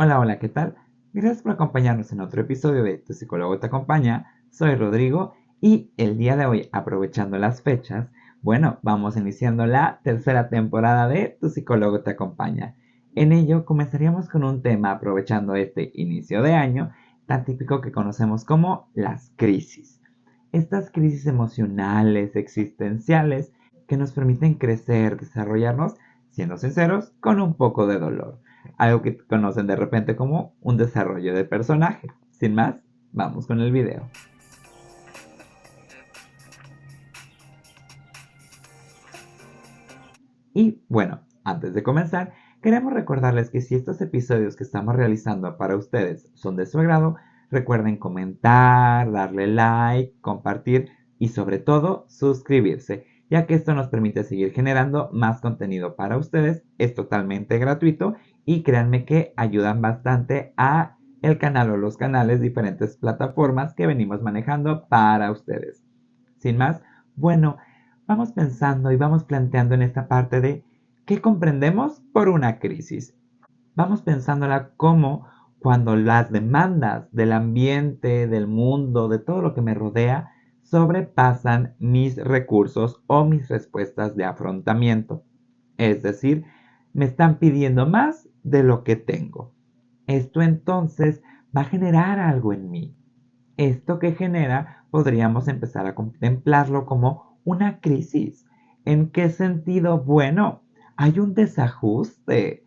Hola, hola, ¿qué tal? Gracias por acompañarnos en otro episodio de Tu psicólogo te acompaña. Soy Rodrigo y el día de hoy, aprovechando las fechas, bueno, vamos iniciando la tercera temporada de Tu psicólogo te acompaña. En ello comenzaríamos con un tema aprovechando este inicio de año tan típico que conocemos como las crisis. Estas crisis emocionales, existenciales, que nos permiten crecer, desarrollarnos, siendo sinceros, con un poco de dolor algo que conocen de repente como un desarrollo de personaje. Sin más, vamos con el video. Y bueno, antes de comenzar, queremos recordarles que si estos episodios que estamos realizando para ustedes son de su agrado, recuerden comentar, darle like, compartir y sobre todo suscribirse, ya que esto nos permite seguir generando más contenido para ustedes, es totalmente gratuito y créanme que ayudan bastante a el canal o los canales, diferentes plataformas que venimos manejando para ustedes. Sin más, bueno, vamos pensando y vamos planteando en esta parte de qué comprendemos por una crisis. Vamos pensándola como cuando las demandas del ambiente, del mundo, de todo lo que me rodea, sobrepasan mis recursos o mis respuestas de afrontamiento. Es decir, me están pidiendo más de lo que tengo. Esto entonces va a generar algo en mí. Esto que genera podríamos empezar a contemplarlo como una crisis. ¿En qué sentido? Bueno, hay un desajuste.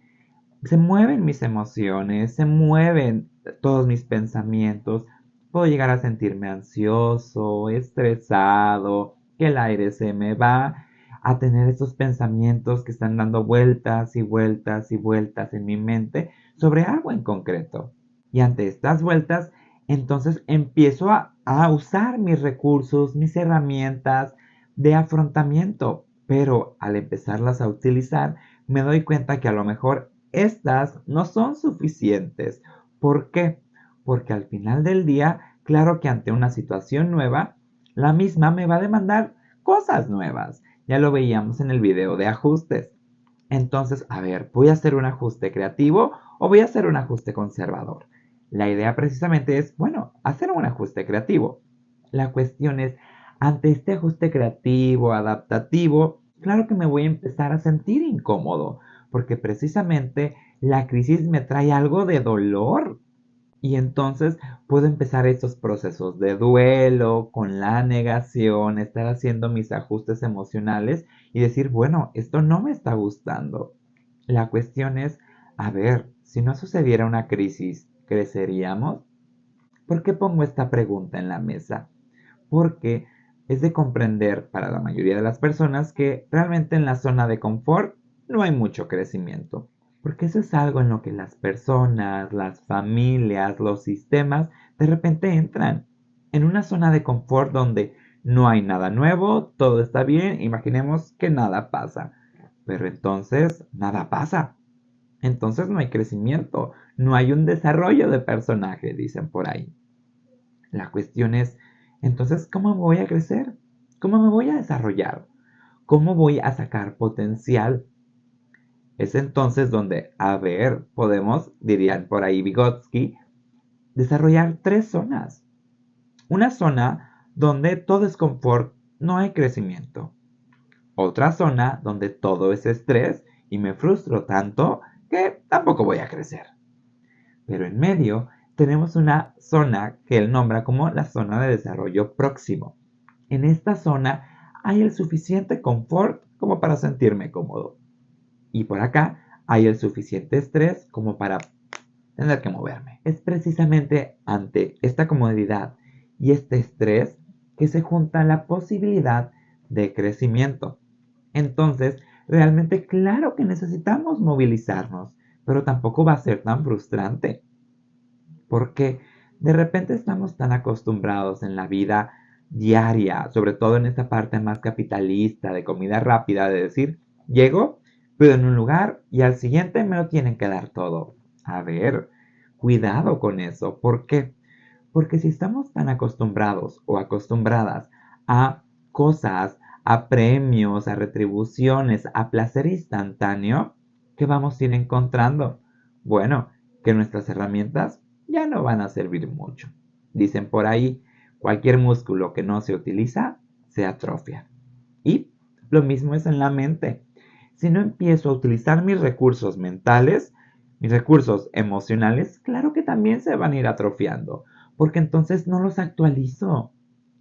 Se mueven mis emociones, se mueven todos mis pensamientos. Puedo llegar a sentirme ansioso, estresado, que el aire se me va a tener estos pensamientos que están dando vueltas y vueltas y vueltas en mi mente sobre algo en concreto. Y ante estas vueltas, entonces empiezo a, usar mis recursos, mis herramientas de afrontamiento. Pero al empezarlas a utilizar, me doy cuenta que a lo mejor estas no son suficientes. ¿Por qué? Porque al final del día, claro que ante una situación nueva, la misma me va a demandar cosas nuevas. Ya lo veíamos en el video de ajustes. Entonces, a ver, ¿voy a hacer un ajuste creativo o voy a hacer un ajuste conservador? La idea precisamente es, bueno, hacer un ajuste creativo. La cuestión es, ante este ajuste creativo, adaptativo, claro que me voy a empezar a sentir incómodo, porque precisamente la crisis me trae algo de dolor, y entonces puedo empezar estos procesos de duelo, con la negación, estar haciendo mis ajustes emocionales y decir, bueno, esto no me está gustando. La cuestión es, a ver, si no sucediera una crisis, ¿creceríamos? ¿Por qué pongo esta pregunta en la mesa? Porque es de comprender para la mayoría de las personas que realmente en la zona de confort no hay mucho crecimiento. Porque eso es algo en lo que las personas, las familias, los sistemas de repente entran en una zona de confort donde no hay nada nuevo, todo está bien, imaginemos que nada pasa. Pero entonces nada pasa. Entonces no hay crecimiento, no hay un desarrollo de personaje, dicen por ahí. La cuestión es, entonces, ¿cómo voy a crecer? ¿Cómo me voy a desarrollar? ¿Cómo voy a sacar potencial es entonces donde, a ver, podemos, dirían por ahí Vygotsky, desarrollar tres zonas. Una zona donde todo es confort, no hay crecimiento. Otra zona donde todo es estrés y me frustro tanto que tampoco voy a crecer. Pero en medio tenemos una zona que él nombra como la zona de desarrollo próximo. En esta zona hay el suficiente confort como para sentirme cómodo. Y por acá hay el suficiente estrés como para tener que moverme. Es precisamente ante esta comodidad y este estrés que se junta la posibilidad de crecimiento. Entonces, realmente claro que necesitamos movilizarnos, pero tampoco va a ser tan frustrante. Porque de repente estamos tan acostumbrados en la vida diaria, sobre todo en esta parte más capitalista de comida rápida, de decir, llego, pero en un lugar y al siguiente me lo tienen que dar todo. A ver, cuidado con eso. ¿Por qué? Porque si estamos tan acostumbrados o acostumbradas a cosas, a premios, a retribuciones, a placer instantáneo, ¿qué vamos a ir encontrando? Bueno, que nuestras herramientas ya no van a servir mucho. Dicen por ahí, cualquier músculo que no se utiliza se atrofia. Y lo mismo es en la mente. Si no empiezo a utilizar mis recursos mentales, mis recursos emocionales, claro que también se van a ir atrofiando, porque entonces no los actualizo.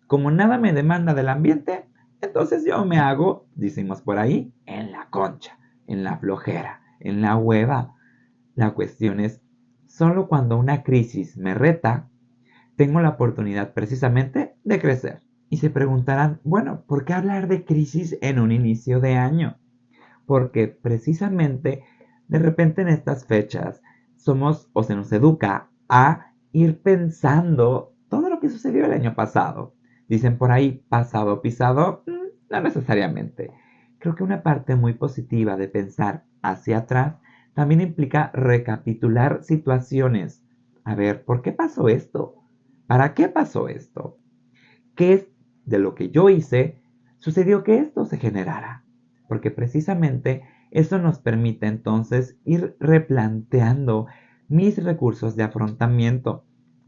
Como nada me demanda del ambiente, entonces yo me hago, decimos por ahí, en la concha, en la flojera, en la hueva. La cuestión es, solo cuando una crisis me reta, tengo la oportunidad precisamente de crecer. Y se preguntarán, bueno, ¿por qué hablar de crisis en un inicio de año? Porque precisamente de repente en estas fechas somos o se nos educa a ir pensando todo lo que sucedió el año pasado. Dicen por ahí, pasado pisado, mm, no necesariamente. Creo que una parte muy positiva de pensar hacia atrás también implica recapitular situaciones. A ver, ¿por qué pasó esto? ¿Para qué pasó esto? ¿Qué es de lo que yo hice sucedió que esto se generara? Porque precisamente eso nos permite entonces ir replanteando mis recursos de afrontamiento.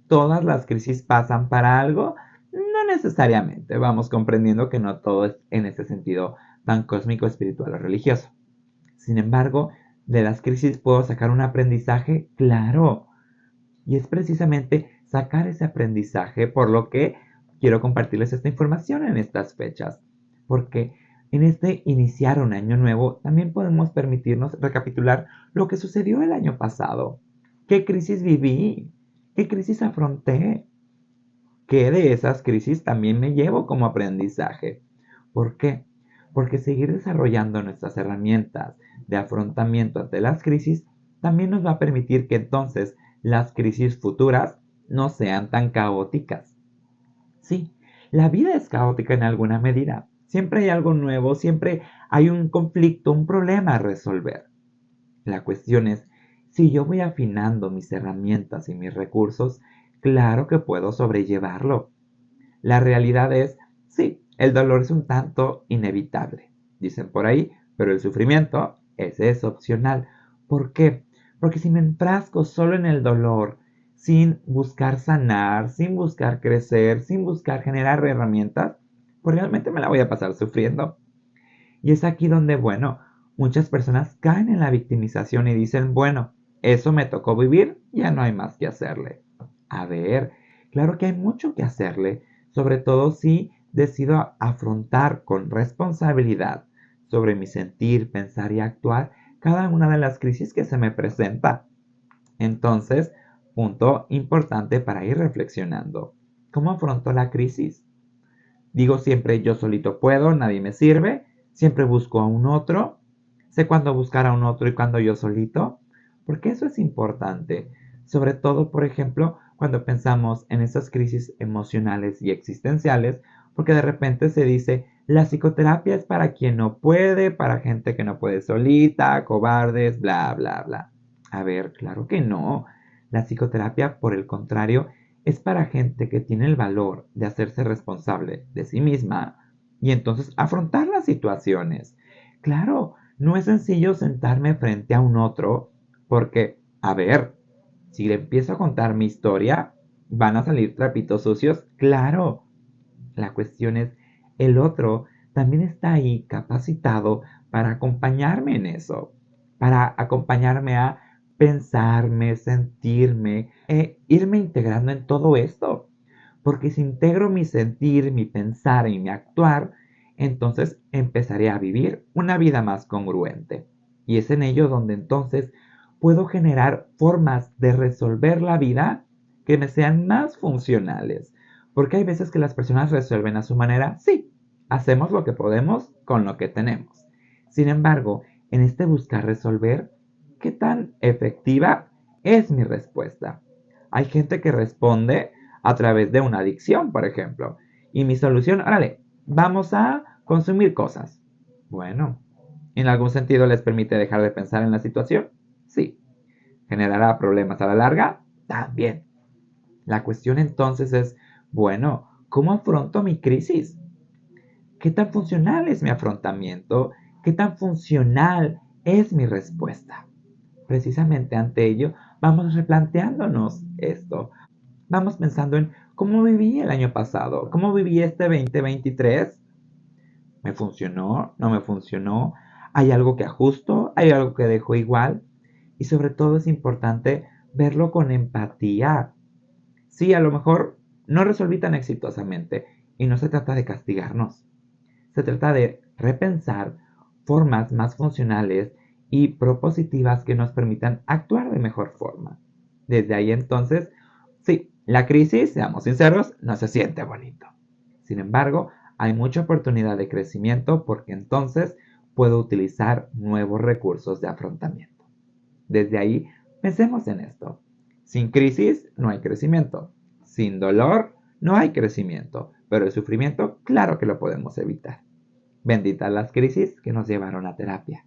¿Todas las crisis pasan para algo? No necesariamente. Vamos comprendiendo que no todo es en ese sentido tan cósmico, espiritual o religioso. Sin embargo, de las crisis puedo sacar un aprendizaje claro. Y es precisamente sacar ese aprendizaje por lo que quiero compartirles esta información en estas fechas. Porque en este iniciar un año nuevo también podemos permitirnos recapitular lo que sucedió el año pasado. ¿Qué crisis viví? ¿Qué crisis afronté? ¿Qué de esas crisis también me llevo como aprendizaje? ¿Por qué? porque seguir desarrollando nuestras herramientas de afrontamiento ante las crisis también nos va a permitir que entonces las crisis futuras no sean tan caóticas. Sí, la vida es caótica en alguna medida. Siempre hay algo nuevo, siempre hay un conflicto, un problema a resolver. La cuestión es, si yo voy afinando mis herramientas y mis recursos, claro que puedo sobrellevarlo. La realidad es, sí, el dolor es un tanto inevitable, dicen por ahí, pero el sufrimiento, ese es opcional. ¿Por qué? Porque si me enfrasco solo en el dolor, sin buscar sanar, sin buscar crecer, sin buscar generar herramientas, pues realmente me la voy a pasar sufriendo. Y es aquí donde, bueno, muchas personas caen en la victimización y dicen, bueno, eso me tocó vivir, ya no hay más que hacerle. A ver, claro que hay mucho que hacerle, sobre todo si decido afrontar con responsabilidad sobre mi sentir, pensar y actuar cada una de las crisis que se me presenta. Entonces, punto importante para ir reflexionando. ¿Cómo afronto la crisis? Digo siempre yo solito puedo, nadie me sirve, siempre busco a un otro, sé cuándo buscar a un otro y cuándo yo solito, porque eso es importante, sobre todo, por ejemplo, cuando pensamos en esas crisis emocionales y existenciales porque de repente se dice, la psicoterapia es para quien no puede, para gente que no puede solita, cobardes, bla, bla, bla. A ver, claro que no. La psicoterapia, por el contrario, es para gente que tiene el valor de hacerse responsable de sí misma y entonces afrontar las situaciones. Claro, no es sencillo sentarme frente a un otro porque, a ver, si le empiezo a contar mi historia, van a salir trapitos sucios, claro, la cuestión es, el otro también está ahí capacitado para acompañarme en eso, para acompañarme a pensarme, sentirme, e irme integrando en todo esto. Porque si integro mi sentir, mi pensar y mi actuar, entonces empezaré a vivir una vida más congruente. Y es en ello donde entonces puedo generar formas de resolver la vida que me sean más funcionales, porque hay veces que las personas resuelven a su manera, sí, hacemos lo que podemos con lo que tenemos. Sin embargo, en este buscar resolver, ¿qué tan efectiva es mi respuesta? Hay gente que responde a través de una adicción, por ejemplo. Y mi solución, órale, vamos a consumir cosas. Bueno, ¿en algún sentido les permite dejar de pensar en la situación? Sí. ¿Generará problemas a la larga? También. La cuestión entonces es bueno, ¿cómo afronto mi crisis? ¿Qué tan funcional es mi afrontamiento? ¿Qué tan funcional es mi respuesta? Precisamente ante ello vamos replanteándonos esto. Vamos pensando en cómo viví el año pasado, cómo viví este 2023. ¿Me funcionó? ¿No me funcionó? ¿Hay algo que ajusto? ¿Hay algo que dejo igual? Y sobre todo es importante verlo con empatía. Sí, a lo mejor no resolví tan exitosamente y no se trata de castigarnos. Se trata de repensar formas más funcionales y propositivas que nos permitan actuar de mejor forma. Desde ahí entonces, sí, la crisis, seamos sinceros, no se siente bonito. Sin embargo, hay mucha oportunidad de crecimiento porque entonces puedo utilizar nuevos recursos de afrontamiento. Desde ahí, pensemos en esto. Sin crisis no hay crecimiento. Sin dolor no hay crecimiento. Pero el sufrimiento, claro que lo podemos evitar. Benditas las crisis que nos llevaron a terapia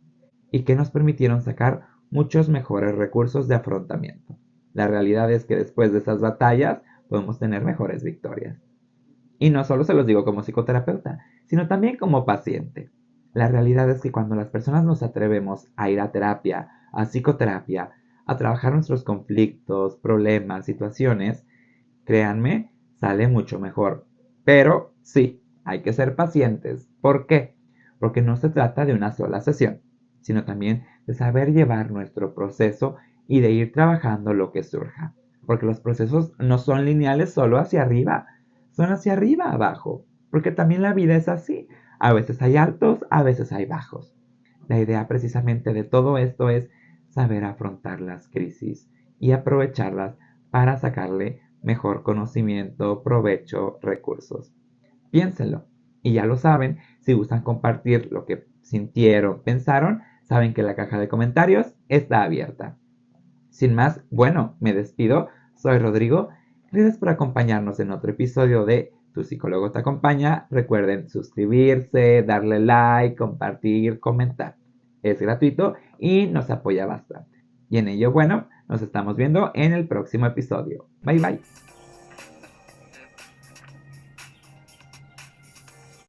y que nos permitieron sacar muchos mejores recursos de afrontamiento. La realidad es que después de esas batallas podemos tener mejores victorias. Y no solo se los digo como psicoterapeuta, sino también como paciente. La realidad es que cuando las personas nos atrevemos a ir a terapia, a psicoterapia, a trabajar nuestros conflictos, problemas, situaciones, créanme, sale mucho mejor. Pero sí, hay que ser pacientes. ¿Por qué? Porque no se trata de una sola sesión, sino también de saber llevar nuestro proceso y de ir trabajando lo que surja. Porque los procesos no son lineales solo hacia arriba, son hacia arriba abajo. Porque también la vida es así. A veces hay altos, a veces hay bajos. La idea precisamente de todo esto es saber afrontar las crisis y aprovecharlas para sacarle mejor conocimiento, provecho, recursos. Piénsenlo. Y ya lo saben, si gustan compartir lo que sintieron, pensaron, saben que la caja de comentarios está abierta. Sin más, bueno, me despido. Soy Rodrigo. Gracias por acompañarnos en otro episodio de tu psicólogo te acompaña. Recuerden suscribirse, darle like, compartir, comentar. Es gratuito y nos apoya bastante. Y en ello, bueno, nos estamos viendo en el próximo episodio. Bye bye.